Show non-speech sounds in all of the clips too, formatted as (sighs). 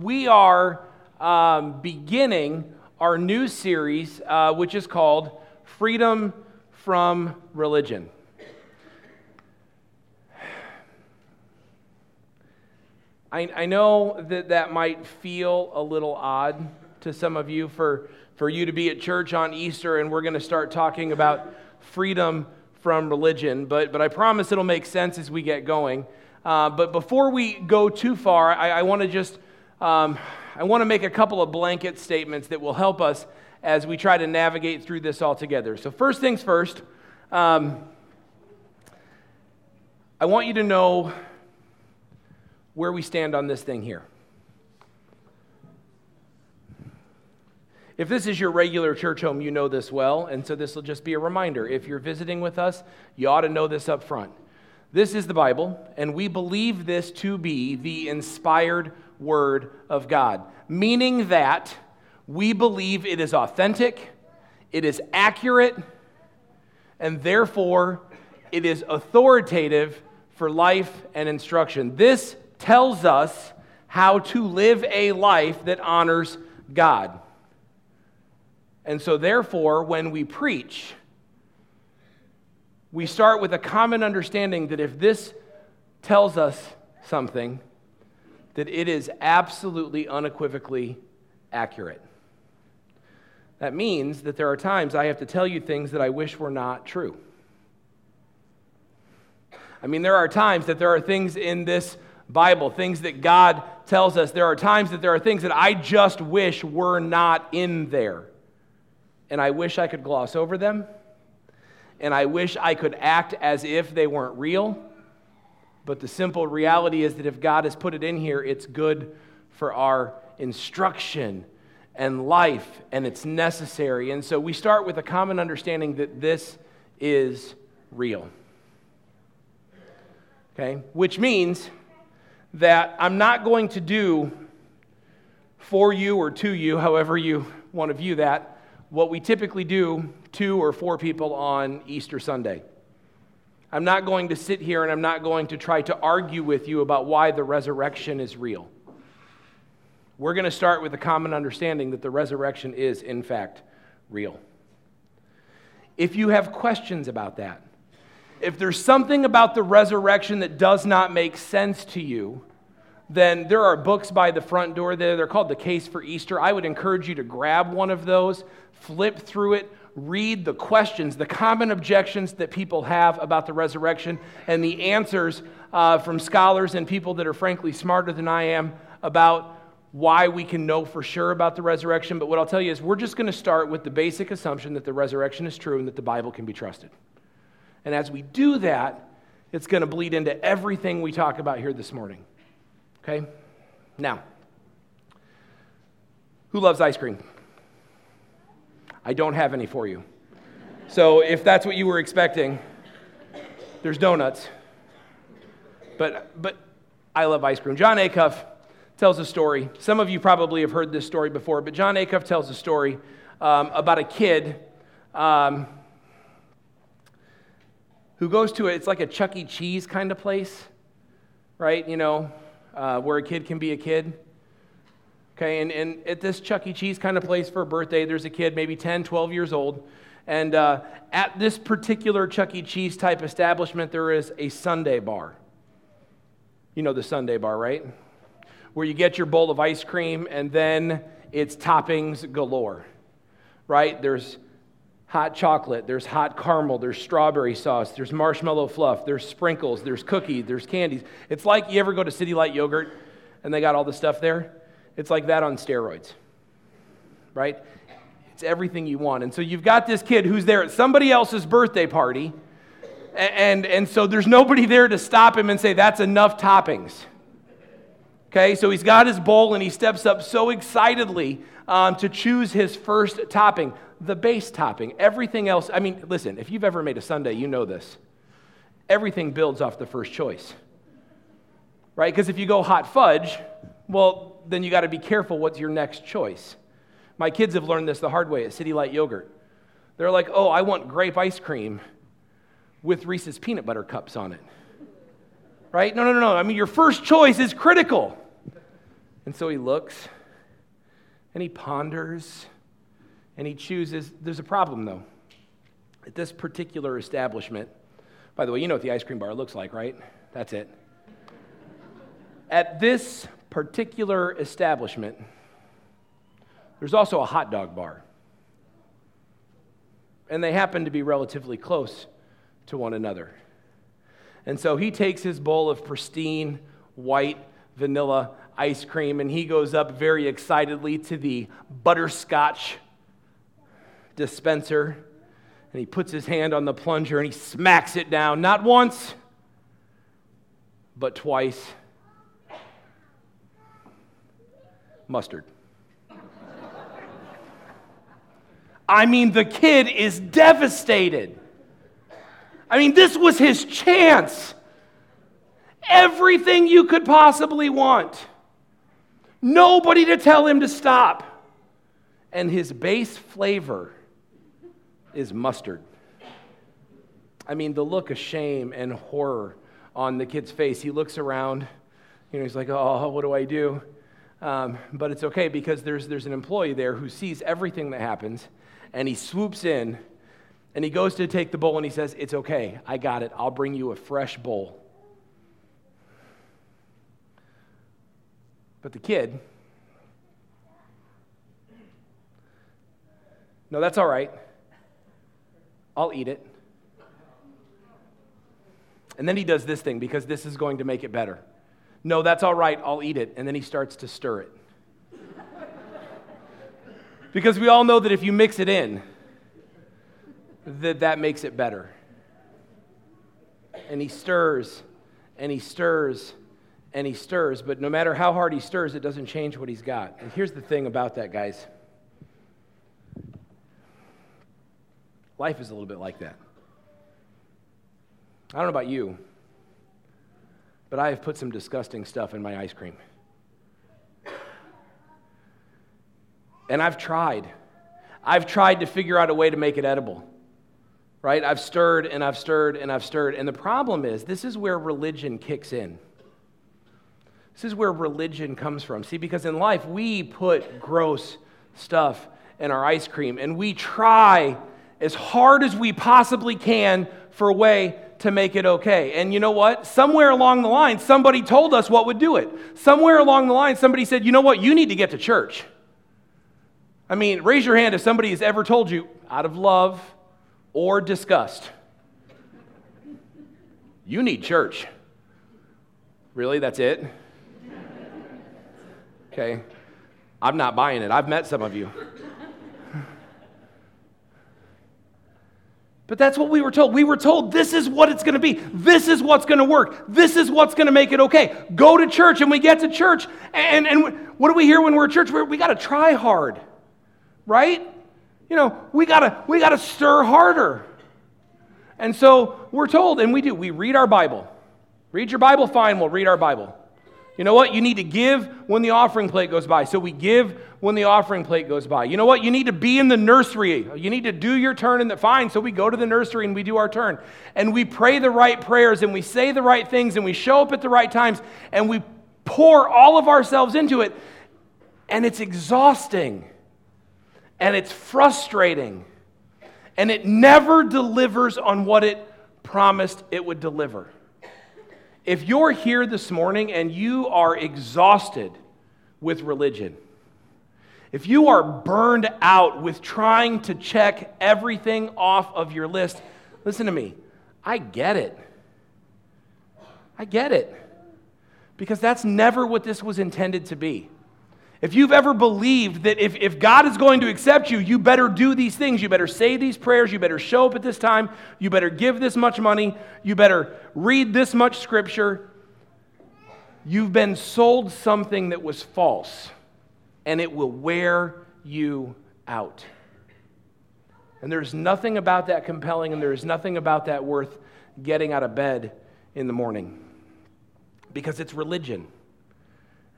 we are um, beginning our new series, uh, which is called Freedom from Religion. I, I know that that might feel a little odd to some of you for, for you to be at church on Easter and we're going to start talking about freedom from religion, but, but I promise it'll make sense as we get going. Uh, but before we go too far, I, I want to just um, I want to make a couple of blanket statements that will help us as we try to navigate through this all together. So first things first, um, I want you to know where we stand on this thing here. If this is your regular church home, you know this well, and so this will just be a reminder. If you're visiting with us, you ought to know this up front. This is the Bible, and we believe this to be the inspired Word of God, meaning that we believe it is authentic, it is accurate, and therefore it is authoritative for life and instruction. This tells us how to live a life that honors God. And so, therefore, when we preach, we start with a common understanding that if this tells us something, that it is absolutely unequivocally accurate. That means that there are times I have to tell you things that I wish were not true. I mean, there are times that there are things in this Bible, things that God tells us. There are times that there are things that I just wish were not in there. And I wish I could gloss over them and I wish I could act as if they weren't real. But the simple reality is that if God has put it in here, it's good for our instruction and life, and it's necessary. And so we start with a common understanding that this is real. Okay? Which means that I'm not going to do for you or to you, however you want to view that, what we typically do to or for people on Easter Sunday. I'm not going to sit here and I'm not going to try to argue with you about why the resurrection is real. We're going to start with a common understanding that the resurrection is, in fact, real. If you have questions about that, if there's something about the resurrection that does not make sense to you, then there are books by the front door there. They're called The Case for Easter. I would encourage you to grab one of those, flip through it, read the questions, the common objections that people have about the resurrection, and the answers uh, from scholars and people that are frankly smarter than I am about why we can know for sure about the resurrection. But what I'll tell you is we're just going to start with the basic assumption that the resurrection is true and that the Bible can be trusted. And as we do that, it's going to bleed into everything we talk about here this morning. Okay? Now, who loves ice cream? I don't have any for you. So if that's what you were expecting, there's donuts. But, but I love ice cream. Jon Acuff tells a story. Some of you probably have heard this story before, but Jon Acuff tells a story um, about a kid um, who goes to a, it's like a Chuck E. Cheese kind of place, right? You know, uh, where a kid can be a kid. Okay, and, and at this Chuck E. Cheese kind of place for a birthday, there's a kid, maybe 10, 12 years old. And uh, at this particular Chuck E. Cheese type establishment, there is a sundae bar. You know the sundae bar, right? Where you get your bowl of ice cream and then it's toppings galore, right? There's hot chocolate, there's hot caramel, there's strawberry sauce, there's marshmallow fluff, there's sprinkles, there's cookies, there's candies. It's like you ever go to City Light Yogurt and they got all the stuff there? It's like that on steroids, right? It's everything you want. And so you've got this kid who's there at somebody else's birthday party, and, and so there's nobody there to stop him and say, that's enough toppings. Okay, so he's got his bowl and he steps up so excitedly um, to choose his first topping, the base topping. Everything else, I mean, listen, if you've ever made a sundae, you know this. Everything builds off the first choice, right? Because if you go hot fudge, well, then you got to be careful what's your next choice. My kids have learned this the hard way at City Light Yogurt. They're like, oh, I want grape ice cream with Reese's peanut butter cups on it. Right? No, no, no, no. I mean, your first choice is critical. And so he looks and he ponders and he chooses. There's a problem, though. At this particular establishment, by the way, you know what the ice cream bar looks like, right? That's it. At this particular establishment, there's also a hot dog bar. And they happen to be relatively close to one another. And so he takes his bowl of pristine white vanilla ice cream and he goes up very excitedly to the butterscotch dispenser and he puts his hand on the plunger and he smacks it down, not once, but twice. Mustard. I mean, the kid is devastated. I mean, this was his chance. Everything you could possibly want. Nobody to tell him to stop. And his base flavor is mustard. I mean, the look of shame and horror on the kid's face. He looks around, you know, he's like, oh, what do I do? Um, but it's okay because there's, there's an employee there who sees everything that happens and he swoops in and he goes to take the bowl and he says, It's okay, I got it. I'll bring you a fresh bowl. But the kid, no, that's all right. I'll eat it. And then he does this thing because this is going to make it better. No, that's all right. I'll eat it. And then he starts to stir it. because we all know that if you mix it in, that that makes it better. And he stirs and he stirs and he stirs, but no matter how hard he stirs, it doesn't change what he's got. And here's the thing about that, guys. Life is a little bit like that. I don't know about you, but I have put some disgusting stuff in my ice cream. And I've tried. I've tried to figure out a way to make it edible. Right? I've stirred and I've stirred and I've stirred. And the problem is, this is where religion kicks in. This is where religion comes from. See, because in life, we put gross stuff in our ice cream and we try as hard as we possibly can for a way to make it okay. And you know what? Somewhere along the line, somebody told us what would do it. Somewhere along the line, somebody said, you know what? You need to get to church. I mean, raise your hand if somebody has ever told you, out of love or disgust, you need church. Really? That's it? Okay. I'm not buying it. I've met some of you. But that's what we were told. We were told this is what it's going to be. This is what's going to work. This is what's going to make it okay. Go to church, and we get to church, and, and what do we hear when we're at church? We we got to try hard, right? You know, we got to we got to stir harder. And so we're told, and we do. We read our Bible. Read your Bible, fine. We'll read our Bible. You know what? You need to give when the offering plate goes by. So we give when the offering plate goes by. You know what? You need to be in the nursery. You need to do your turn in the fine. So we go to the nursery and we do our turn. And we pray the right prayers and we say the right things and we show up at the right times and we pour all of ourselves into it. And it's exhausting. And it's frustrating. And it never delivers on what it promised it would deliver. If you're here this morning and you are exhausted with religion, if you are burned out with trying to check everything off of your list, listen to me. I get it. I get it. Because that's never what this was intended to be. If you've ever believed that if, if God is going to accept you, you better do these things. You better say these prayers. You better show up at this time. You better give this much money. You better read this much scripture. You've been sold something that was false, and it will wear you out. And there's nothing about that compelling, and there's nothing about that worth getting out of bed in the morning because it's religion.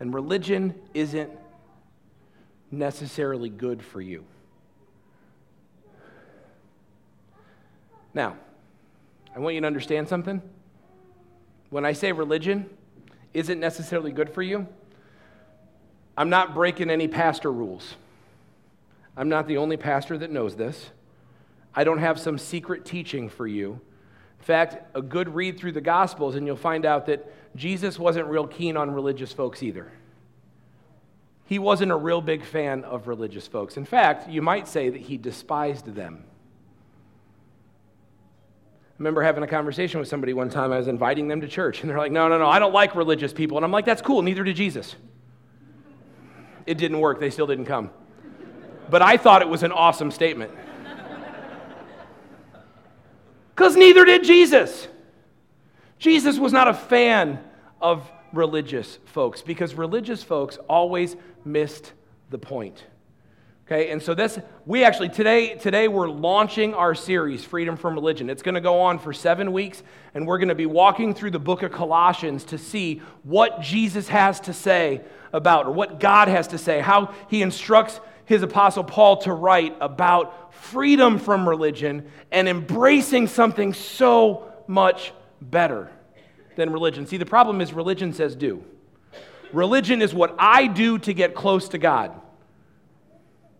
And religion isn't necessarily good for you. Now, I want you to understand something. When I say religion isn't necessarily good for you, I'm not breaking any pastor rules. I'm not the only pastor that knows this. I don't have some secret teaching for you. In fact, a good read through the Gospels, and you'll find out that Jesus wasn't real keen on religious folks either. He wasn't a real big fan of religious folks. In fact, you might say that he despised them. I remember having a conversation with somebody one time. I was inviting them to church, and they're like, No, no, no, I don't like religious people. And I'm like, That's cool, neither did Jesus. It didn't work, they still didn't come. But I thought it was an awesome statement. (laughs) Because neither did Jesus. Jesus was not a fan of religious folks because religious folks always missed the point. Okay, and so this, we actually, today, today we're launching our series, Freedom from Religion. It's going to go on for seven weeks, and we're going to be walking through the book of Colossians to see what Jesus has to say about, or what God has to say, how he instructs his apostle Paul to write about freedom from religion and embracing something so much better than religion. See, the problem is religion says do. Religion is what I do to get close to God.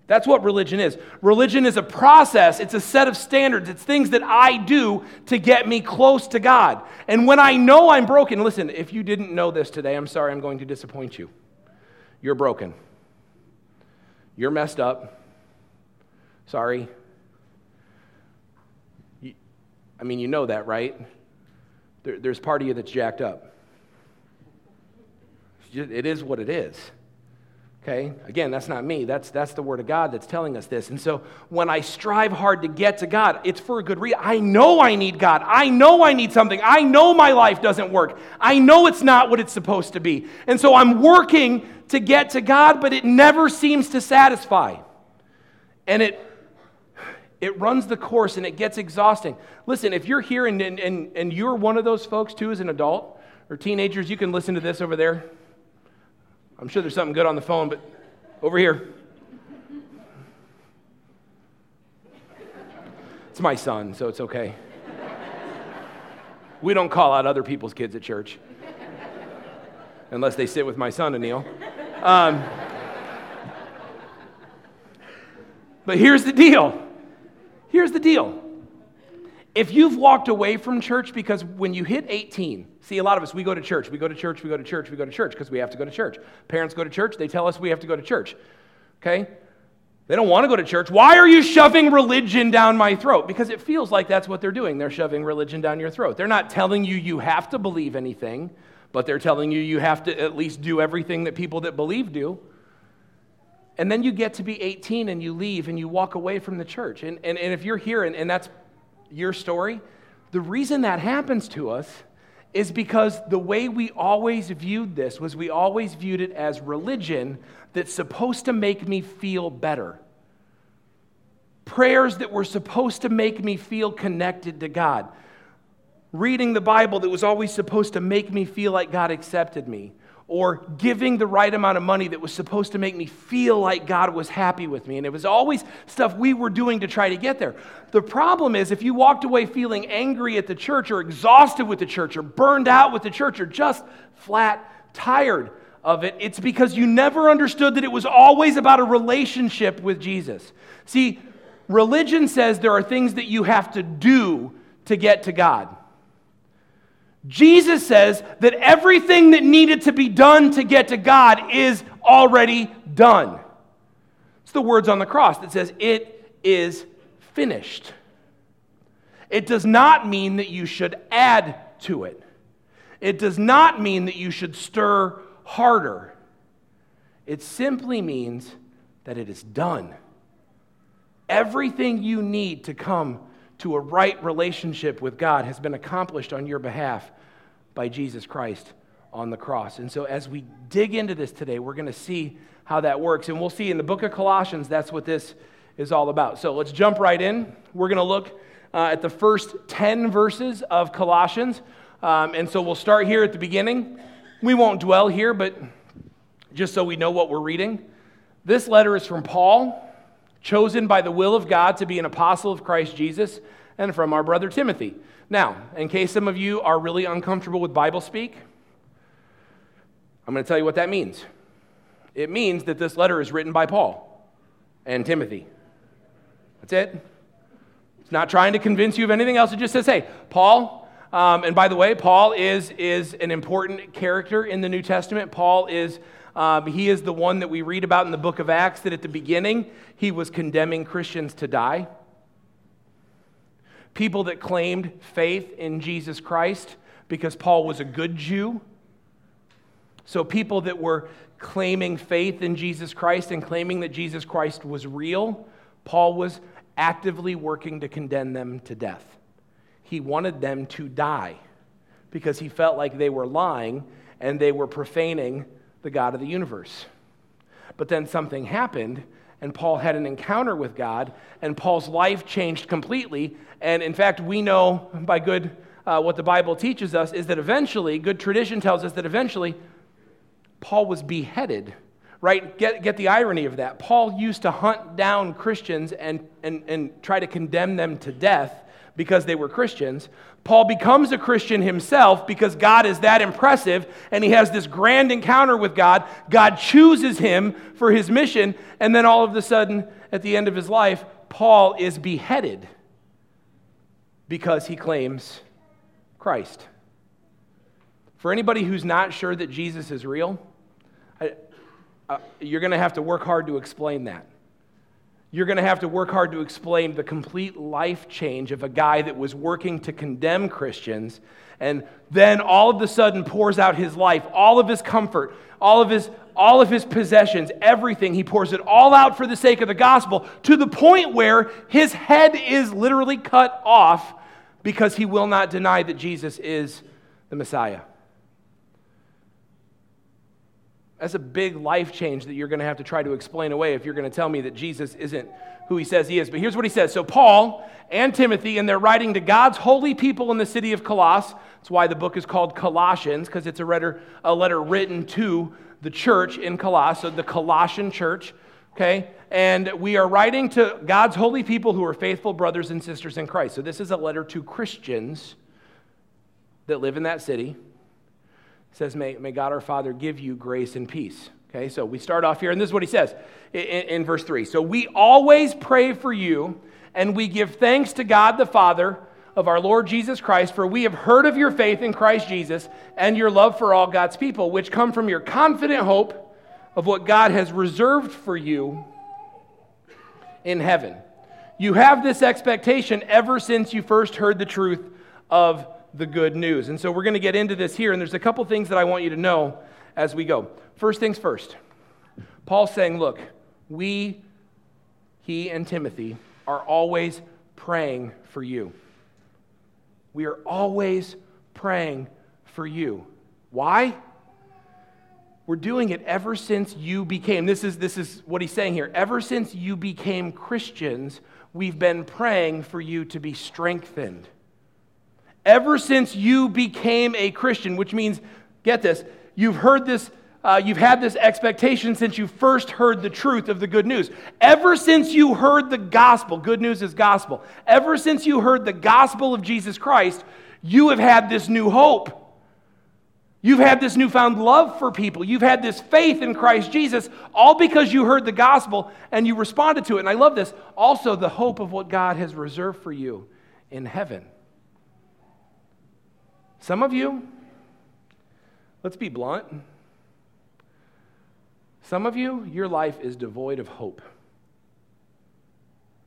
That's what religion is. Religion is a process, it's a set of standards, it's things that I do to get me close to God. And when I know I'm broken, listen, if you didn't know this today, I'm sorry I'm going to disappoint you. You're broken. You're messed up. Sorry. I mean, you know that, right? There, there's part of you that's jacked up. It is what it is. Okay? Again, that's not me. That's, that's the Word of God that's telling us this. And so when I strive hard to get to God, it's for a good reason. I know I need God. I know I need something. I know my life doesn't work. I know it's not what it's supposed to be. And so I'm working to get to God, but it never seems to satisfy. And it, it runs the course and it gets exhausting. Listen, if you're here and, and, and you're one of those folks too as an adult or teenagers, you can listen to this over there. I'm sure there's something good on the phone, but over here. It's my son, so it's okay. We don't call out other people's kids at church unless they sit with my son, Anil. Um, but here's the deal. Here's the deal. If you've walked away from church because when you hit 18, see, a lot of us, we go to church, we go to church, we go to church, we go to church because we have to go to church. Parents go to church, they tell us we have to go to church. Okay? They don't want to go to church. Why are you shoving religion down my throat? Because it feels like that's what they're doing. They're shoving religion down your throat. They're not telling you you have to believe anything, but they're telling you you have to at least do everything that people that believe do. And then you get to be 18 and you leave and you walk away from the church. And, and, and if you're here and, and that's your story, the reason that happens to us is because the way we always viewed this was we always viewed it as religion that's supposed to make me feel better. Prayers that were supposed to make me feel connected to God. Reading the Bible that was always supposed to make me feel like God accepted me or giving the right amount of money that was supposed to make me feel like God was happy with me. And it was always stuff we were doing to try to get there. The problem is, if you walked away feeling angry at the church or exhausted with the church or burned out with the church or just flat tired of it, it's because you never understood that it was always about a relationship with Jesus. See, religion says there are things that you have to do to get to God. Jesus says that everything that needed to be done to get to God is already done. It's the words on the cross that says, It is finished. It does not mean that you should add to it, it does not mean that you should stir harder. It simply means that it is done. Everything you need to come to a right relationship with God has been accomplished on your behalf by Jesus Christ on the cross. And so, as we dig into this today, we're going to see how that works. And we'll see in the book of Colossians, that's what this is all about. So, let's jump right in. We're going to look uh, at the first 10 verses of Colossians. Um, and so, we'll start here at the beginning. We won't dwell here, but just so we know what we're reading, this letter is from Paul chosen by the will of God to be an apostle of Christ Jesus, and from our brother Timothy. Now, in case some of you are really uncomfortable with Bible speak, I'm going to tell you what that means. It means that this letter is written by Paul and Timothy. That's it. It's not trying to convince you of anything else. It just says, hey, Paul, um, and by the way, Paul is, is an important character in the New Testament. Paul is, um, he is the one that we read about in the book of Acts that at the beginning he was condemning Christians to die. People that claimed faith in Jesus Christ because Paul was a good Jew. So people that were claiming faith in Jesus Christ and claiming that Jesus Christ was real, Paul was actively working to condemn them to death. He wanted them to die because he felt like they were lying and they were profaning the God of the universe. But then something happened, and Paul had an encounter with God, and Paul's life changed completely. And in fact, we know by good uh, what the Bible teaches us is that eventually, good tradition tells us that eventually Paul was beheaded, right? Get, get the irony of that. Paul used to hunt down Christians and, and, and try to condemn them to death because they were Christians. Paul becomes a Christian himself because God is that impressive and he has this grand encounter with God. God chooses him for his mission, and then all of a sudden, at the end of his life, Paul is beheaded because he claims Christ. For anybody who's not sure that Jesus is real, uh, you're going to have to work hard to explain that. You're going to have to work hard to explain the complete life change of a guy that was working to condemn Christians and then all of a sudden pours out his life, all of his comfort, all of his all of his possessions, everything, he pours it all out for the sake of the gospel to the point where his head is literally cut off because he will not deny that Jesus is the Messiah. That's a big life change that you're going to have to try to explain away if you're going to tell me that Jesus isn't who he says he is. But here's what he says. So, Paul and Timothy, and they're writing to God's holy people in the city of Colossus. That's why the book is called Colossians, because it's a letter, a letter written to the church in Colossus, so the Colossian church. Okay? And we are writing to God's holy people who are faithful brothers and sisters in Christ. So, this is a letter to Christians that live in that city says, may, may God our Father give you grace and peace. Okay, so we start off here, and this is what he says in, in verse 3. So we always pray for you, and we give thanks to God the Father of our Lord Jesus Christ, for we have heard of your faith in Christ Jesus and your love for all God's people, which come from your confident hope of what God has reserved for you in heaven. You have this expectation ever since you first heard the truth of the good news. And so we're going to get into this here, and there's a couple things that I want you to know as we go. First things first. Paul's saying, look, we, he and Timothy, are always praying for you. We are always praying for you. Why? We're doing it ever since you became, this is, this is what he's saying here. Ever since you became Christians, we've been praying for you to be strengthened ever since you became a Christian, which means, get this, you've heard this, uh, you've had this expectation since you first heard the truth of the good news. Ever since you heard the gospel, good news is gospel, ever since you heard the gospel of Jesus Christ, you have had this new hope. You've had this newfound love for people. You've had this faith in Christ Jesus, all because you heard the gospel and you responded to it. And I love this. Also, the hope of what God has reserved for you in heaven. Some of you, let's be blunt, some of you, your life is devoid of hope.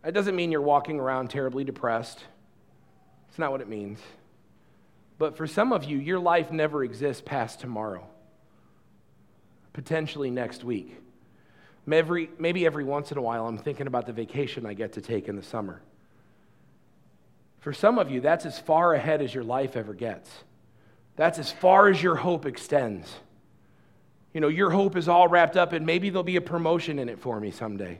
That doesn't mean you're walking around terribly depressed. It's not what it means. But for some of you, your life never exists past tomorrow, potentially next week. Maybe, maybe every once in a while, I'm thinking about the vacation I get to take in the summer. For some of you, that's as far ahead as your life ever gets. That's as far as your hope extends. You know, your hope is all wrapped up and maybe there'll be a promotion in it for me someday.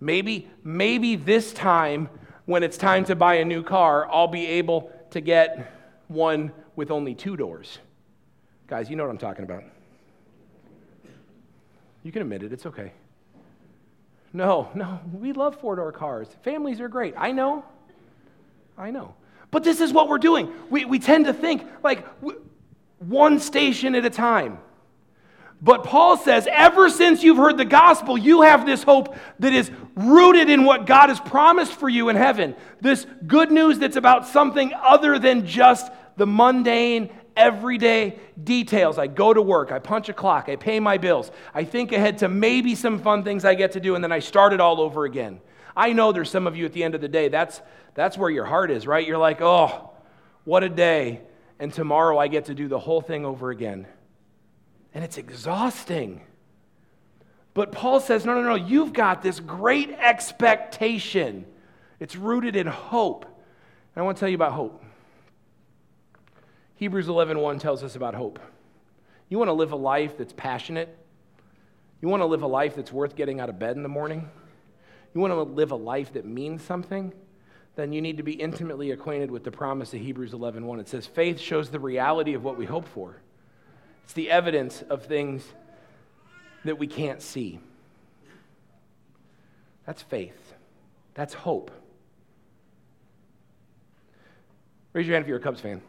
Maybe, maybe this time, when it's time to buy a new car, I'll be able to get one with only two doors. Guys, you know what I'm talking about. You can admit it, it's okay. No, no, we love four door cars. Families are great. I know. I know. But this is what we're doing. We, we tend to think like one station at a time. But Paul says, ever since you've heard the gospel, you have this hope that is rooted in what God has promised for you in heaven. This good news that's about something other than just the mundane, everyday details. I go to work, I punch a clock, I pay my bills, I think ahead to maybe some fun things I get to do, and then I start it all over again. I know there's some of you at the end of the day, that's, that's where your heart is, right? You're like, oh, what a day. And tomorrow I get to do the whole thing over again and it's exhausting. But Paul says, no, no, no, you've got this great expectation. It's rooted in hope. And I want to tell you about hope. Hebrews 11:1 1 tells us about hope. You want to live a life that's passionate? You want to live a life that's worth getting out of bed in the morning? You want to live a life that means something? Then you need to be intimately acquainted with the promise of Hebrews 11:1. 1. It says faith shows the reality of what we hope for. It's the evidence of things that we can't see. That's faith. That's hope. Raise your hand if you're a Cubs fan.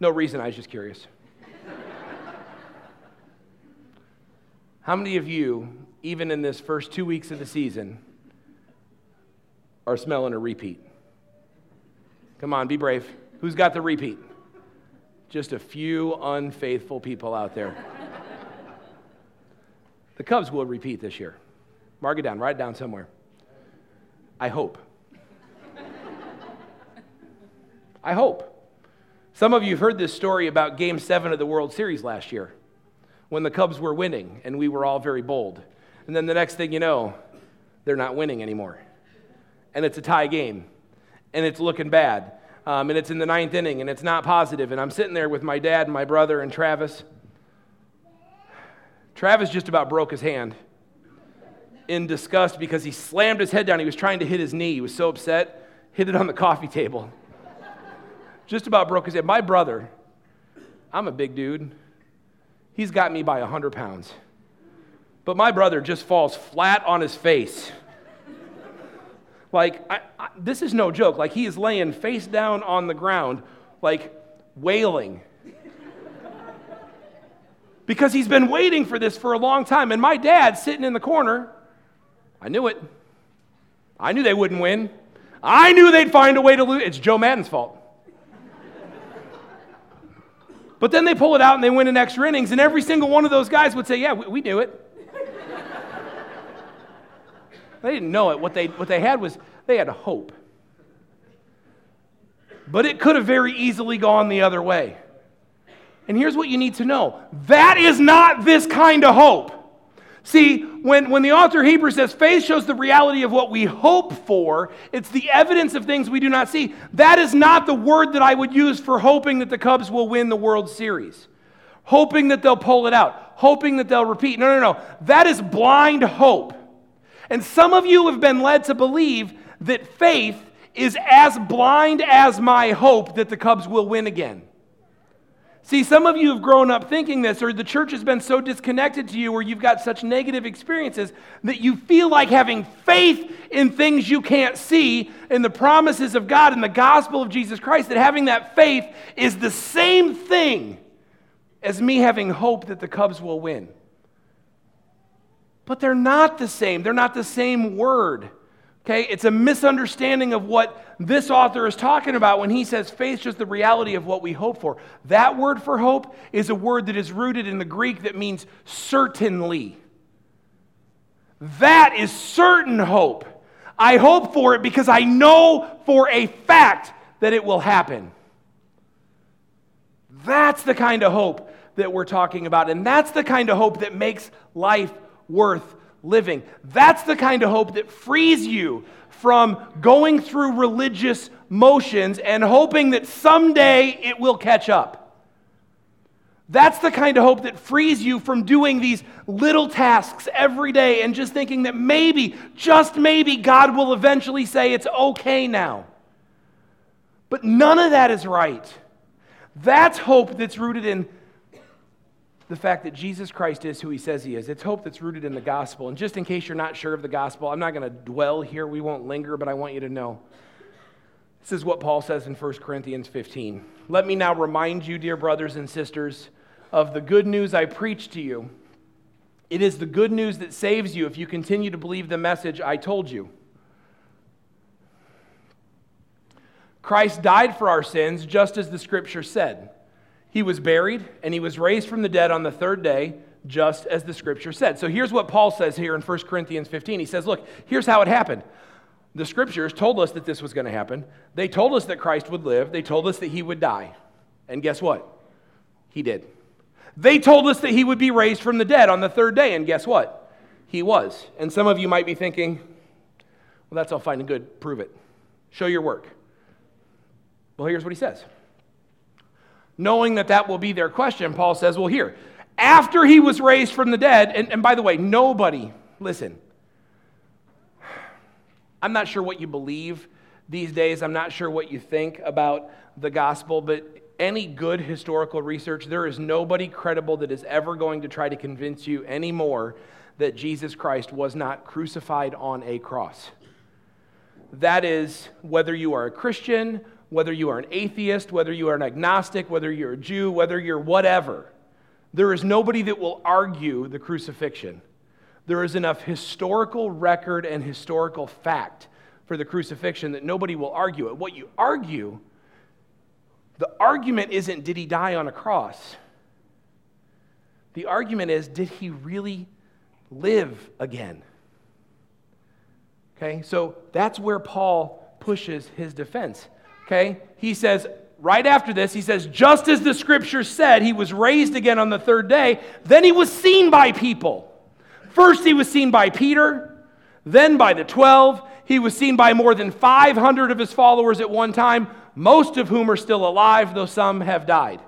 No reason, I was just curious. How many of you, even in this first two weeks of the season, are smelling a repeat? Come on, be brave. Who's got the repeat? Just a few unfaithful people out there. the Cubs will repeat this year. Mark it down, write it down somewhere. I hope. I hope. Some of you have heard this story about Game 7 of the World Series last year when the Cubs were winning and we were all very bold. And then the next thing you know, they're not winning anymore. And it's a tie game. And it's looking bad um, and it's in the ninth inning, and it's not positive. And I'm sitting there with my dad and my brother and Travis. Travis just about broke his hand in disgust because he slammed his head down. He was trying to hit his knee. He was so upset, hit it on the coffee table. (laughs) just about broke his head. My brother, I'm a big dude. He's got me by 100 pounds. But my brother just falls flat on his face like, I, I, this is no joke. Like, he is laying face down on the ground, like, wailing. because he's been waiting for this for a long time. And my dad, sitting in the corner, I knew it. I knew they wouldn't win. I knew they'd find a way to lose. It's Joe Maddon's fault. But then they pull it out and they win in extra innings, and every single one of those guys would say, Yeah, we, we knew it. (laughs) They didn't know it. What they, what they had was they had hope. But it could have very easily gone the other way. And here's what you need to know that is not this kind of hope. See, when, when the author of Hebrews says faith shows the reality of what we hope for, it's the evidence of things we do not see. That is not the word that I would use for hoping that the Cubs will win the World Series, hoping that they'll pull it out, hoping that they'll repeat. No, no, no. That is blind hope. And some of you have been led to believe that faith is as blind as my hope that the Cubs will win again. See, some of you have grown up thinking this, or the church has been so disconnected to you, or you've got such negative experiences that you feel like having faith in things you can't see, in the promises of God, in the gospel of Jesus Christ, that having that faith is the same thing as me having hope that the Cubs will win. But they're not the same. They're not the same word. Okay? It's a misunderstanding of what this author is talking about when he says faith is just the reality of what we hope for. That word for hope is a word that is rooted in the Greek that means certainly. That is certain hope. I hope for it because I know for a fact that it will happen. That's the kind of hope that we're talking about. And that's the kind of hope that makes life worth living. That's the kind of hope that frees you from going through religious motions and hoping that someday it will catch up. That's the kind of hope that frees you from doing these little tasks every day and just thinking that maybe, just maybe, God will eventually say it's okay now. But none of that is right. That's hope that's rooted in the fact that Jesus Christ is who he says he is. It's hope that's rooted in the gospel. And just in case you're not sure of the gospel, I'm not going to dwell here. We won't linger, but I want you to know. This is what Paul says in 1 Corinthians 15. Let me now remind you, dear brothers and sisters, of the good news I preached to you. It is the good news that saves you if you continue to believe the message I told you. Christ died for our sins, just as the scripture said. He was buried and he was raised from the dead on the third day, just as the scripture said. So here's what Paul says here in 1 Corinthians 15. He says, Look, here's how it happened. The scriptures told us that this was going to happen. They told us that Christ would live, they told us that he would die. And guess what? He did. They told us that he would be raised from the dead on the third day, and guess what? He was. And some of you might be thinking, well, that's all fine and good. Prove it. Show your work. Well, here's what he says. Knowing that that will be their question, Paul says, well, here, after he was raised from the dead, and, and by the way, nobody, listen, I'm not sure what you believe these days. I'm not sure what you think about the gospel, but any good historical research, there is nobody credible that is ever going to try to convince you anymore that Jesus Christ was not crucified on a cross. That is, whether you are a Christian, whether you are an atheist, whether you are an agnostic, whether you're a Jew, whether you're whatever, there is nobody that will argue the crucifixion. There is enough historical record and historical fact for the crucifixion that nobody will argue it. What you argue the argument isn't, did he die on a cross? The argument is, did he really live again? Okay, so that's where Paul pushes his defense. Okay, he says, right after this, he says, just as the scripture said, he was raised again on the third day, then he was seen by people. First, he was seen by Peter, then by the 12. He was seen by more than 500 of his followers at one time most of whom are still alive, though some have died.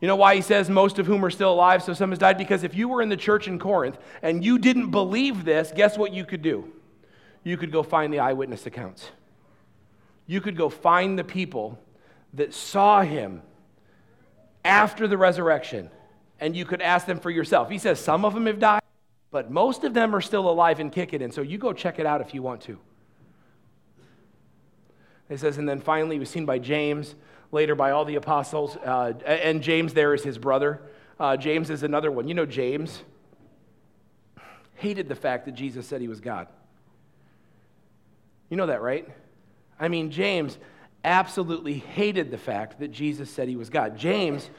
You know why he says most of whom are still alive, so some has died? Because if you were in the church in Corinth and you didn't believe this, guess what you could do? You could go find the eyewitness accounts. You could go find the people that saw him after the resurrection, and you could ask them for yourself. He says some of them have died, but most of them are still alive and kicking, and so you go check it out if you want to. He says, and then finally he was seen by James, later by all the apostles, uh, and James there is his brother. Uh, James is another one. You know, James hated the fact that Jesus said he was God. You know that, right? I mean, James absolutely hated the fact that Jesus said he was God. James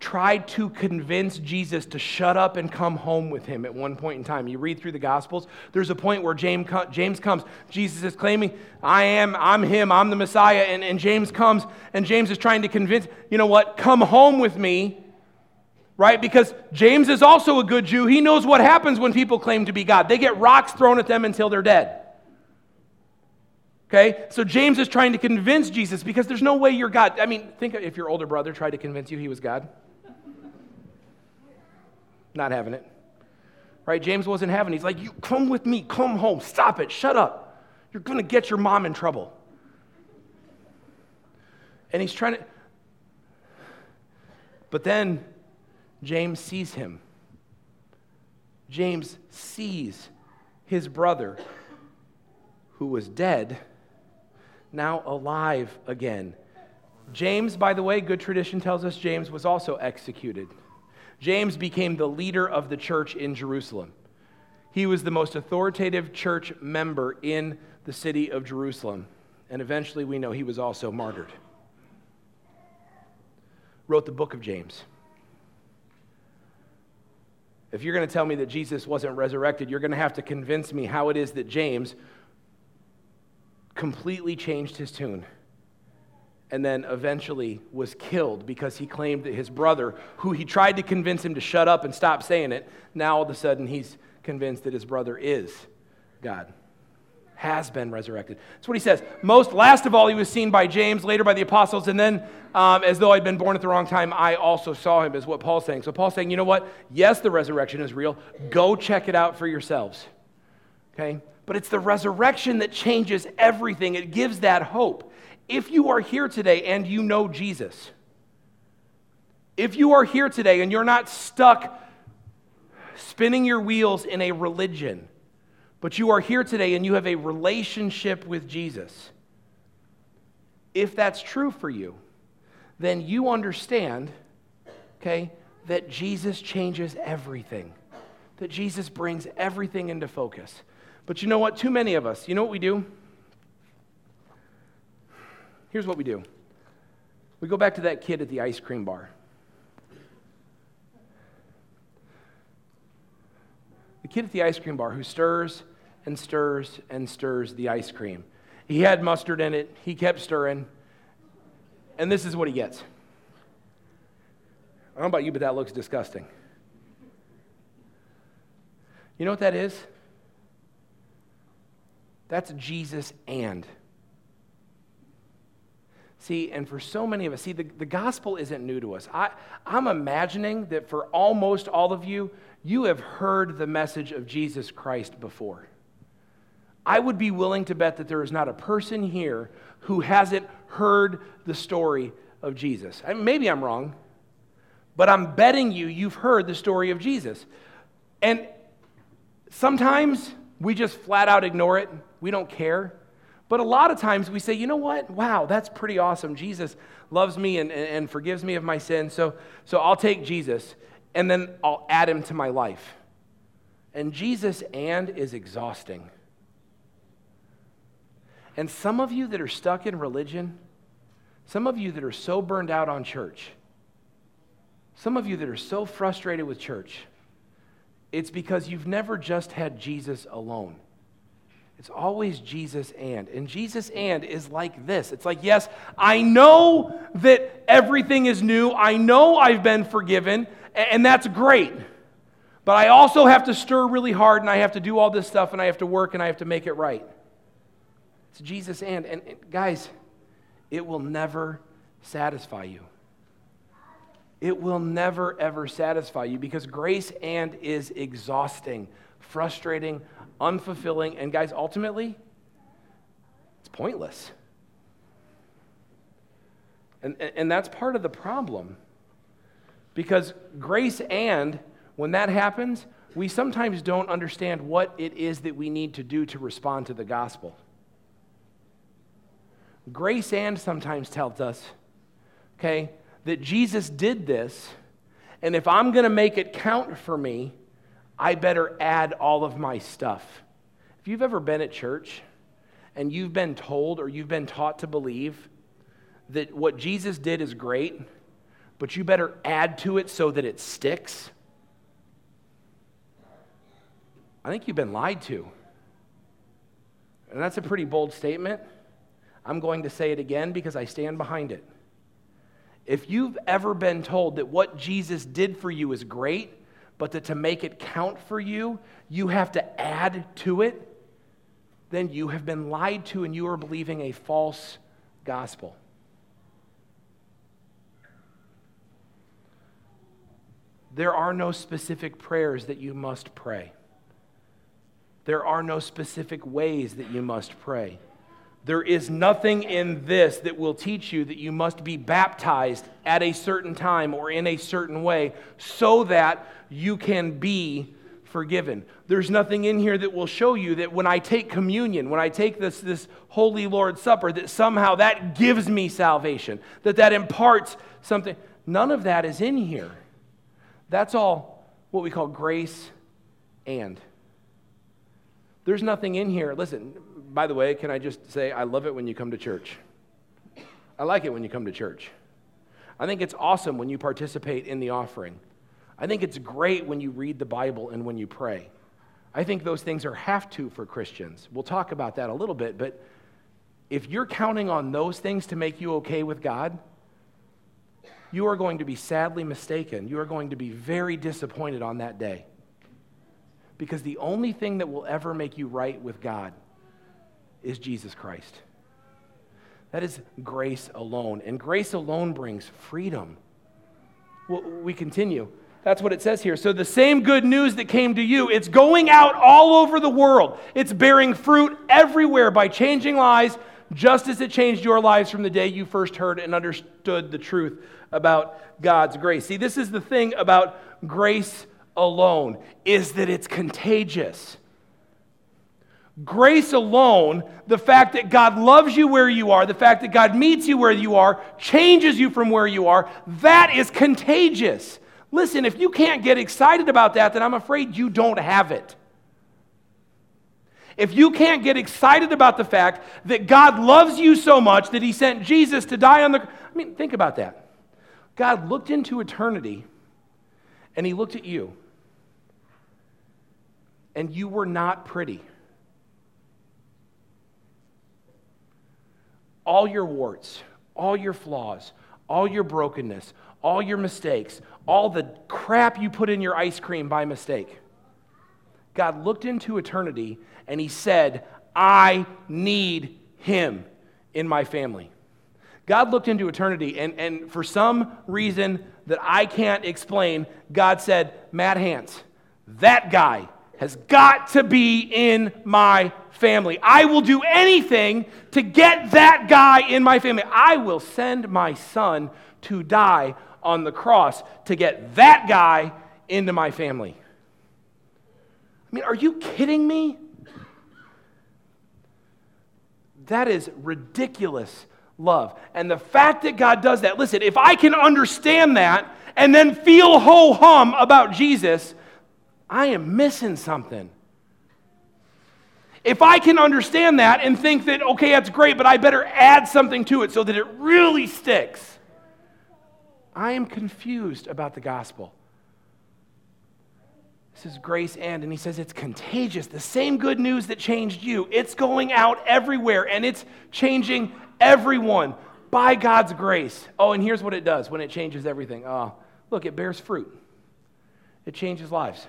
tried to convince Jesus to shut up and come home with him at one point in time. You read through the Gospels, there's a point where James, comes. Jesus is claiming, I am, I'm him, I'm the Messiah. And, and James comes, and James is trying to convince, you know what, come home with me, right? Because James is also a good Jew. He knows what happens when people claim to be God. They get rocks thrown at them until they're dead. Okay? So James is trying to convince Jesus because there's no way you're God. I mean, think if your older brother tried to convince you he was God. Not having it. Right? James wasn't having it. He's like, You come with me, come home, stop it, shut up. You're going to get your mom in trouble. And he's trying to. But then James sees him. James sees his brother who was dead, now alive again. James, by the way, good tradition tells us James was also executed. James became the leader of the church in Jerusalem. He was the most authoritative church member in the city of Jerusalem. And eventually, we know he was also martyred. Wrote the book of James. If you're going to tell me that Jesus wasn't resurrected, you're going to have to convince me how it is that James completely changed his tune and then eventually was killed because he claimed that his brother, who he tried to convince him to shut up and stop saying it, now all of a sudden he's convinced that his brother is God, has been resurrected. That's what he says. Most, last of all, he was seen by James, later by the apostles, and then, um, as though I'd been born at the wrong time, I also saw him, is what Paul's saying. So Paul's saying, you know what? Yes, the resurrection is real. Go check it out for yourselves. Okay? But it's the resurrection that changes everything. It gives that hope. If you are here today and you know Jesus, if you are here today and you're not stuck spinning your wheels in a religion, but you are here today and you have a relationship with Jesus, if that's true for you, then you understand, okay, that Jesus changes everything, that Jesus brings everything into focus. But you know what? Too many of us, you know what we do? Here's what we do we go back to that kid at the ice cream bar. The kid at the ice cream bar who stirs and stirs and stirs the ice cream. He had mustard in it, he kept stirring, and this is what he gets. I don't know about you, but that looks disgusting. You know what that is? That's Jesus and. See, and for so many of us, see, the, the gospel isn't new to us. I, I'm imagining that for almost all of you, you have heard the message of Jesus Christ before. I would be willing to bet that there is not a person here who hasn't heard the story of Jesus. I maybe I'm wrong, but I'm betting you you've heard the story of Jesus. And sometimes we just flat out ignore it, we don't care. But a lot of times we say, you know what? Wow, that's pretty awesome. Jesus loves me and, and, and forgives me of my sins, so, so I'll take Jesus and then I'll add him to my life. And Jesus and is exhausting. And some of you that are stuck in religion, some of you that are so burned out on church, some of you that are so frustrated with church, it's because you've never just had Jesus alone. It's always Jesus and. And Jesus and is like this it's like, yes, I know that everything is new, I know I've been forgiven, and that's great. But I also have to stir really hard, and I have to do all this stuff, and I have to work, and I have to make it right. It's Jesus and. And, and guys, it will never satisfy you. It will never, ever satisfy you because grace and is exhausting, frustrating, unfulfilling, and guys, ultimately, it's pointless. And, and that's part of the problem. Because grace and, when that happens, we sometimes don't understand what it is that we need to do to respond to the gospel. Grace and sometimes tells us, okay, that Jesus did this, and if I'm going to make it count for me, I better add all of my stuff. If you've ever been at church and you've been told or you've been taught to believe that what Jesus did is great, but you better add to it so that it sticks, I think you've been lied to. And that's a pretty bold statement. I'm going to say it again because I stand behind it. If you've ever been told that what Jesus did for you is great, but that to make it count for you, you have to add to it, then you have been lied to and you are believing a false gospel. There are no specific prayers that you must pray. There are no specific ways that you must pray. There is nothing in this that will teach you that you must be baptized at a certain time or in a certain way so that you can be forgiven. There's nothing in here that will show you that when I take communion, when I take this, this holy Lord's Supper, that somehow that gives me salvation, that that imparts something. None of that is in here. That's all what we call grace and. There's nothing in here. Listen, by the way, can I just say, I love it when you come to church. I like it when you come to church. I think it's awesome when you participate in the offering. I think it's great when you read the Bible and when you pray. I think those things are have to for Christians. We'll talk about that a little bit, but if you're counting on those things to make you okay with God, you are going to be sadly mistaken. You are going to be very disappointed on that day. Because the only thing that will ever make you right with God is Jesus Christ. That is grace alone. And grace alone brings freedom. Well, we continue. That's what it says here. So, the same good news that came to you, it's going out all over the world. It's bearing fruit everywhere by changing lives, just as it changed your lives from the day you first heard and understood the truth about God's grace. See, this is the thing about grace alone, is that it's contagious. Grace alone, the fact that God loves you where you are, the fact that God meets you where you are, changes you from where you are, that is contagious. Listen, if you can't get excited about that, then I'm afraid you don't have it. If you can't get excited about the fact that God loves you so much that He sent Jesus to die on the. I mean, think about that. God looked into eternity and He looked at you, and you were not pretty. All your warts, all your flaws, all your brokenness, all your mistakes, all the crap you put in your ice cream by mistake. God looked into eternity and he said, I need him in my family. God looked into eternity, and, and for some reason that I can't explain, God said, Matt Hans, that guy has got to be in my family. I will do anything to get that guy in my family. I will send my son to die on the cross to get that guy into my family. I mean, are you kidding me? That is ridiculous love. And the fact that God does that, listen, if I can understand that and then feel ho hum about Jesus, I am missing something. If I can understand that and think that, okay, that's great, but I better add something to it so that it really sticks, I am confused about the gospel. This is grace and, and he says it's contagious. The same good news that changed you, it's going out everywhere and it's changing everyone by God's grace. Oh, and here's what it does when it changes everything. Oh, look, it bears fruit, it changes lives.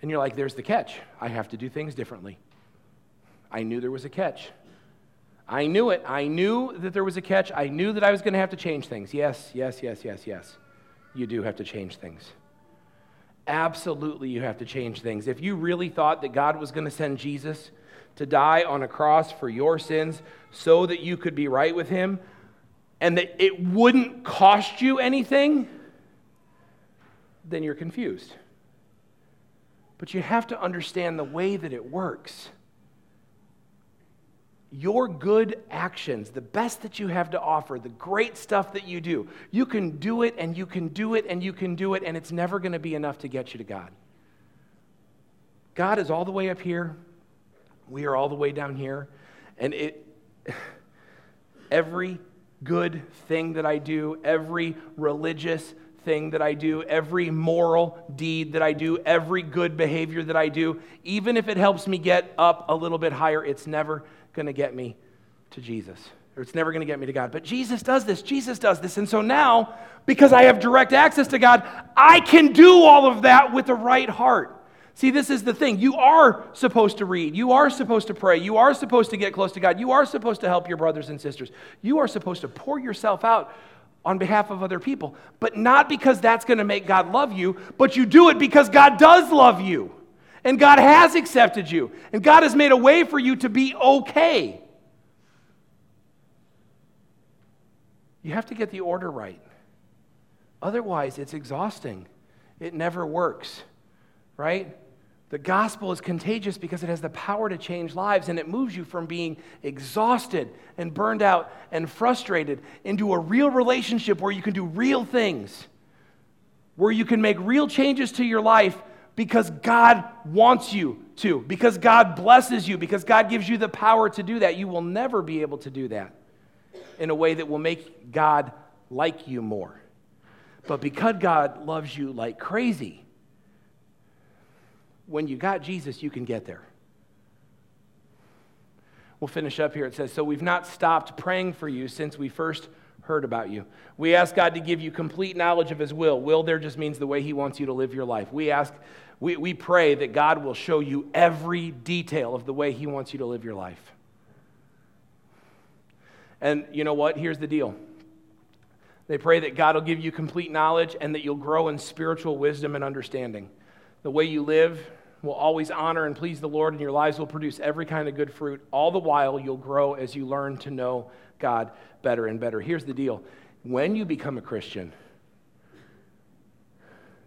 And you're like, there's the catch. I have to do things differently. I knew there was a catch. I knew it. I knew that there was a catch. I knew that I was going to have to change things. Yes, yes, yes, yes, yes. You do have to change things. Absolutely, you have to change things. If you really thought that God was going to send Jesus to die on a cross for your sins so that you could be right with Him and that it wouldn't cost you anything, then you're confused. But you have to understand the way that it works. Your good actions, the best that you have to offer, the great stuff that you do, you can do it and you can do it and you can do it, and it's never going to be enough to get you to God. God is all the way up here. We are all the way down here. And it, (sighs) every good thing that I do, every religious thing that I do, every moral deed that I do, every good behavior that I do, even if it helps me get up a little bit higher, it's never going to get me to Jesus. Or it's never going to get me to God. But Jesus does this. Jesus does this. And so now, because I have direct access to God, I can do all of that with the right heart. See, this is the thing. You are supposed to read. You are supposed to pray. You are supposed to get close to God. You are supposed to help your brothers and sisters. You are supposed to pour yourself out on behalf of other people. But not because that's going to make God love you, but you do it because God does love you. And God has accepted you. And God has made a way for you to be okay. You have to get the order right. Otherwise, it's exhausting. It never works, right? The gospel is contagious because it has the power to change lives and it moves you from being exhausted and burned out and frustrated into a real relationship where you can do real things, where you can make real changes to your life because God wants you to, because God blesses you, because God gives you the power to do that. You will never be able to do that in a way that will make God like you more. But because God loves you like crazy, when you got Jesus, you can get there. We'll finish up here. It says, So we've not stopped praying for you since we first heard about you. We ask God to give you complete knowledge of His will. Will there just means the way He wants you to live your life. We ask, we, we pray that God will show you every detail of the way He wants you to live your life. And you know what? Here's the deal. They pray that God will give you complete knowledge and that you'll grow in spiritual wisdom and understanding. The way you live, will always honor and please the Lord, and your lives will produce every kind of good fruit. All the while, you'll grow as you learn to know God better and better. Here's the deal when you become a Christian,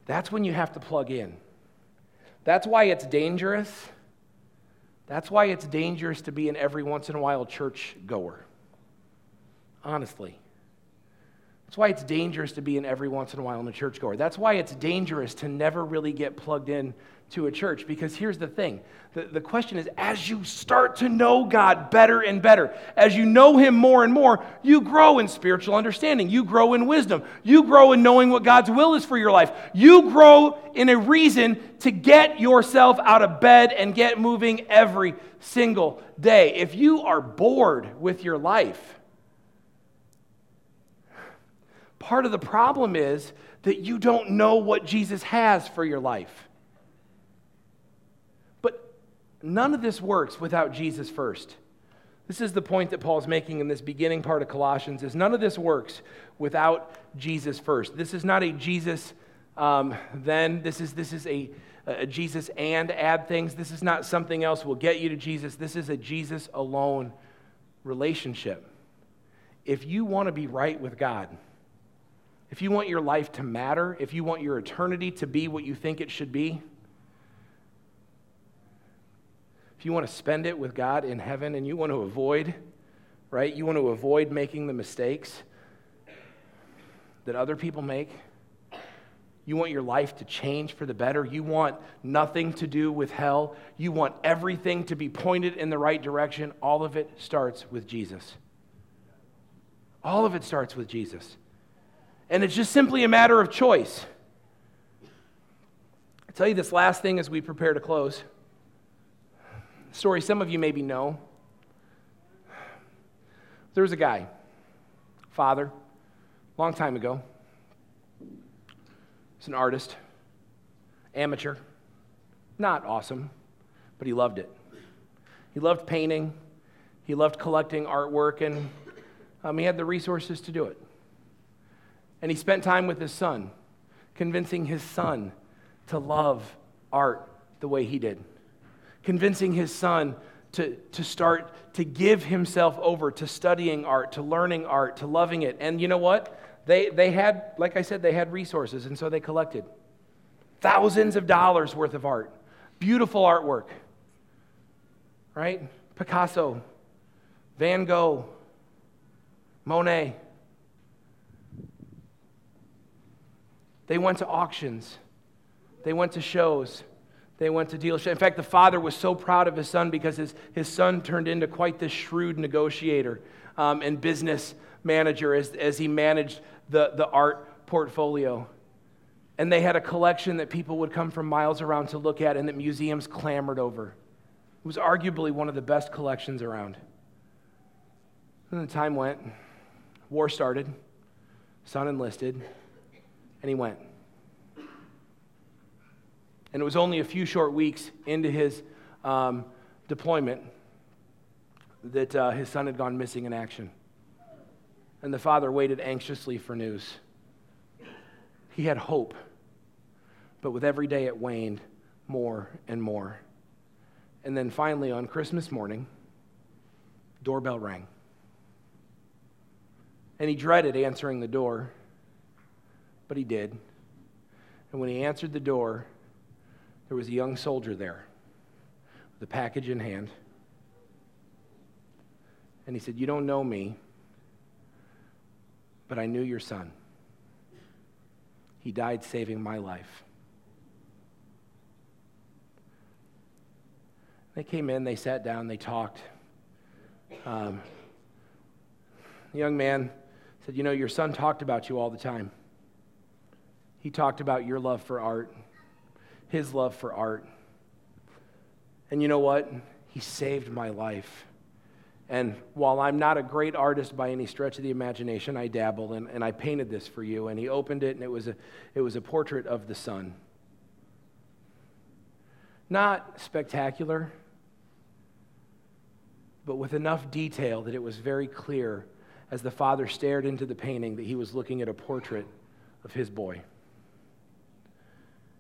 that's when you have to plug in. That's why it's dangerous. That's why it's dangerous to be an every once in a while church goer. Honestly. That's why it's dangerous to be an every once in a while in a church goer. That's why it's dangerous to never really get plugged in to a church. Because here's the thing the, the question is as you start to know God better and better, as you know Him more and more, you grow in spiritual understanding. You grow in wisdom. You grow in knowing what God's will is for your life. You grow in a reason to get yourself out of bed and get moving every single day. If you are bored with your life, part of the problem is that you don't know what Jesus has for your life. But none of this works without Jesus first. This is the point that Paul's making in this beginning part of Colossians is none of this works without Jesus first. This is not a Jesus um, then. This is, this is a, a Jesus and add things. This is not something else will get you to Jesus. This is a Jesus alone relationship. If you want to be right with God, if you want your life to matter, if you want your eternity to be what you think it should be, if you want to spend it with God in heaven and you want to avoid, right, you want to avoid making the mistakes that other people make, you want your life to change for the better. You want nothing to do with hell. You want everything to be pointed in the right direction. All of it starts with Jesus. All of it starts with Jesus. And it's just simply a matter of choice. I'll tell you this last thing as we prepare to close story some of you maybe know. There was a guy, father, long time ago. He's an artist, amateur, not awesome, but he loved it. He loved painting, he loved collecting artwork, and um, he had the resources to do it. And he spent time with his son, convincing his son to love art the way he did convincing his son to, to start to give himself over to studying art, to learning art, to loving it. And you know what? They, they had, like I said, they had resources, and so they collected thousands of dollars worth of art. Beautiful artwork, right? Picasso, Van Gogh, Monet. They went to auctions, they went to shows. They went to dealerships. In fact, the father was so proud of his son because his, his son turned into quite this shrewd negotiator um, and business manager as, as he managed the, the art portfolio. And they had a collection that people would come from miles around to look at and that museums clamored over. It was arguably one of the best collections around. And the time went, war started, son enlisted, and he went. And it was only a few short weeks into his um, deployment that uh, his son had gone missing in action. And the father waited anxiously for news. He had hope, but with every day it waned more and more. And then finally, on Christmas morning, doorbell rang. And he dreaded answering the door, but he did. And when he answered the door, there was a young soldier there with a package in hand. And he said, You don't know me, but I knew your son. He died saving my life. They came in, they sat down, they talked. Um, the young man said, You know, your son talked about you all the time. He talked about your love for art his love for art. And you know what? He saved my life. And while I'm not a great artist by any stretch of the imagination, I dabble and, and I painted this for you. And he opened it, and it was, a, it was a portrait of the son. Not spectacular, but with enough detail that it was very clear as the father stared into the painting that he was looking at a portrait of his boy.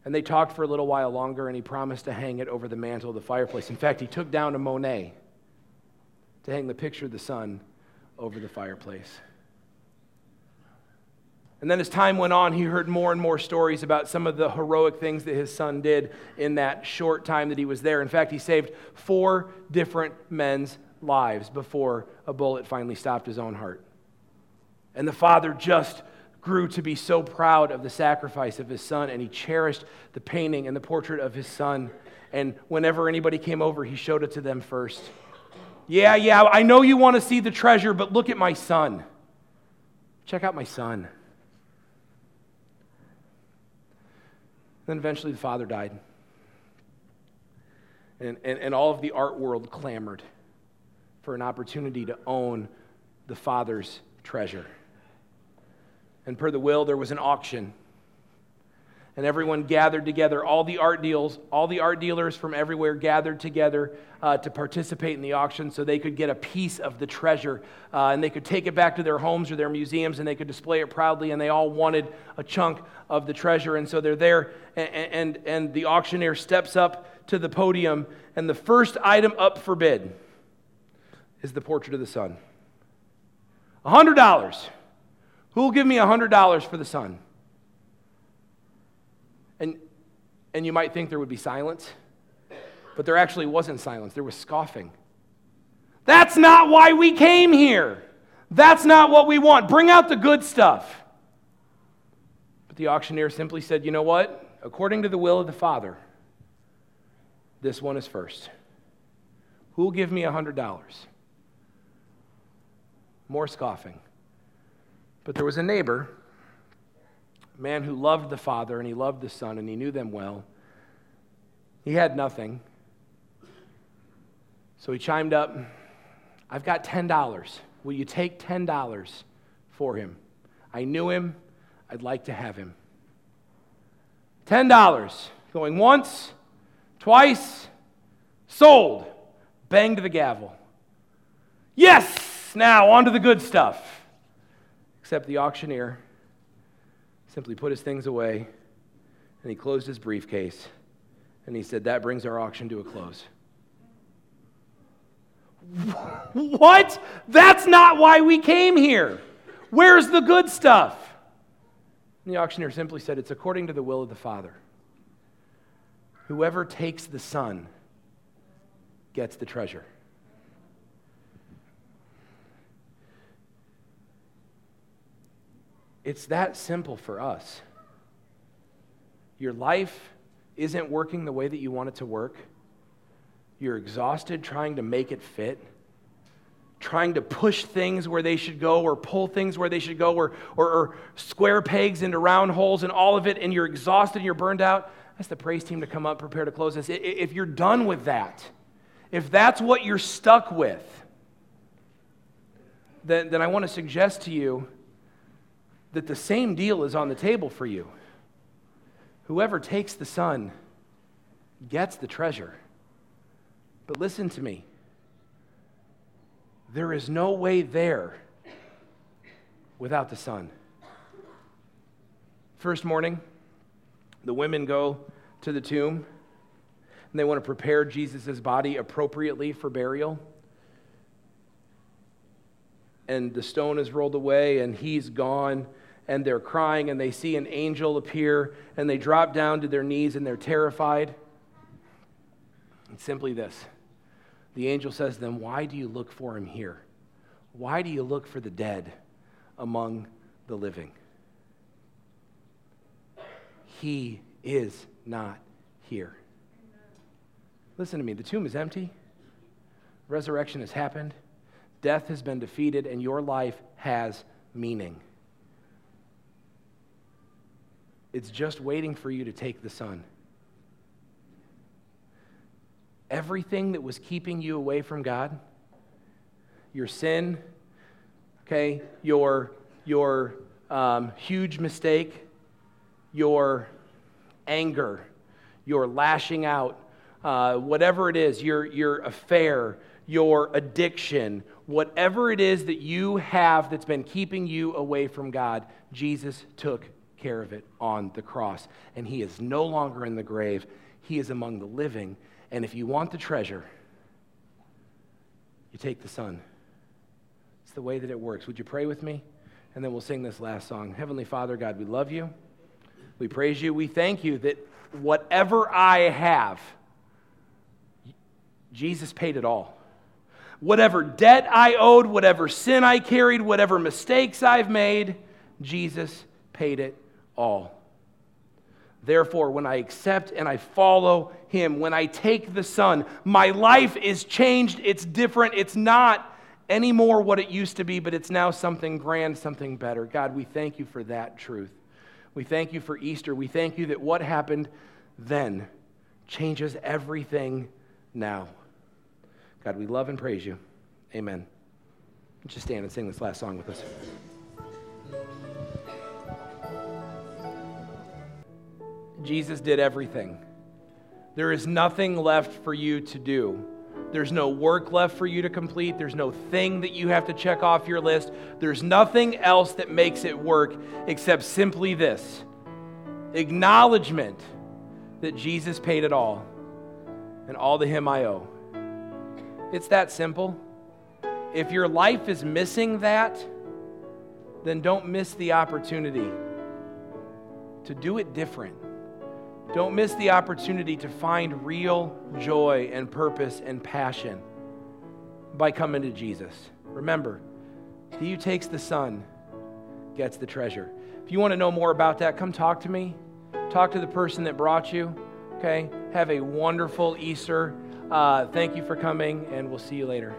And they talked for a little while longer, and he promised to hang it over the mantle of the fireplace. In fact, he took down a Monet to hang the picture of the son over the fireplace. And then as time went on, he heard more and more stories about some of the heroic things that his son did in that short time that he was there. In fact, he saved four different men's lives before a bullet finally stopped his own heart. And the father just grew to be so proud of the sacrifice of his son, and he cherished the painting and the portrait of his son. And whenever anybody came over, he showed it to them first. Yeah, yeah, I know you want to see the treasure, but look at my son. Check out my son. Then eventually the father died. And, and, and all of the art world clamored for an opportunity to own the father's treasure. And per the will, there was an auction. And everyone gathered together. All the art deals, all the art dealers from everywhere gathered together uh, to participate in the auction so they could get a piece of the treasure. Uh, and they could take it back to their homes or their museums and they could display it proudly. And they all wanted a chunk of the treasure. And so they're there. And, and, and the auctioneer steps up to the podium. And the first item up for bid is the portrait of the son. $100. Who will give me $100 for the son? And, and you might think there would be silence, but there actually wasn't silence. There was scoffing. That's not why we came here. That's not what we want. Bring out the good stuff. But the auctioneer simply said, You know what? According to the will of the Father, this one is first. Who will give me $100? More scoffing. But there was a neighbor, a man who loved the Father and he loved the Son and he knew them well. He had nothing. So he chimed up, I've got $10. Will you take $10 for him? I knew him. I'd like to have him. $10. Going once, twice, sold. Banged the gavel. Yes! Now, on to the good stuff. Except the auctioneer simply put his things away and he closed his briefcase and he said, That brings our auction to a close. (laughs) What? That's not why we came here. Where's the good stuff? And the auctioneer simply said, It's according to the will of the Father. Whoever takes the Son gets the treasure. It's that simple for us. Your life isn't working the way that you want it to work. You're exhausted trying to make it fit, trying to push things where they should go, or pull things where they should go, or, or, or square pegs into round holes, and all of it, and you're exhausted and you're burned out. Ask the praise team to come up, prepare to close this. If you're done with that, if that's what you're stuck with, then, then I want to suggest to you that the same deal is on the table for you. Whoever takes the Son gets the treasure. But listen to me there is no way there without the Son. First morning, the women go to the tomb and they want to prepare Jesus' body appropriately for burial and the stone is rolled away and he's gone and they're crying and they see an angel appear and they drop down to their knees and they're terrified. It's simply this the angel says to them, Why do you look for him here? Why do you look for the dead among the living? He is not here. Listen to me the tomb is empty, resurrection has happened, death has been defeated, and your life has meaning. It's just waiting for you to take the Son. Everything that was keeping you away from God, your sin, okay, your, your um, huge mistake, your anger, your lashing out, uh, whatever it is, your, your affair, your addiction, whatever it is that you have that's been keeping you away from God, Jesus took care of it on the cross. And he is no longer in the grave, he is among the living. And if you want the treasure, you take the Son. It's the way that it works. Would you pray with me? and then we'll sing this last song. Heavenly Father, God, we love you. We praise you. We thank you that whatever I have, Jesus paid it all. Whatever debt I owed, whatever sin I carried, whatever mistakes I've made, Jesus paid it all. Therefore, when I accept and I follow him, when I take the Son, my life is changed. It's different. It's not anymore what it used to be, but it's now something grand, something better. God, we thank you for that truth. We thank you for Easter. We thank you that what happened then changes everything now. God, we love and praise you. Amen. Just stand and sing this last song with us. Jesus did everything. There is nothing left for you to do. There's no work left for you to complete. There's no thing that you have to check off your list. There's nothing else that makes it work except simply this acknowledgement that Jesus paid it all and all to Him I owe. It's that simple. If your life is missing that, then don't miss the opportunity to do it different. Don't miss the opportunity to find real joy and purpose and passion by coming to Jesus. Remember, he who takes the Son gets the treasure. If you want to know more about that, come talk to me. Talk to the person that brought you. Okay? Have a wonderful Easter. Uh, thank you for coming, and we'll see you later.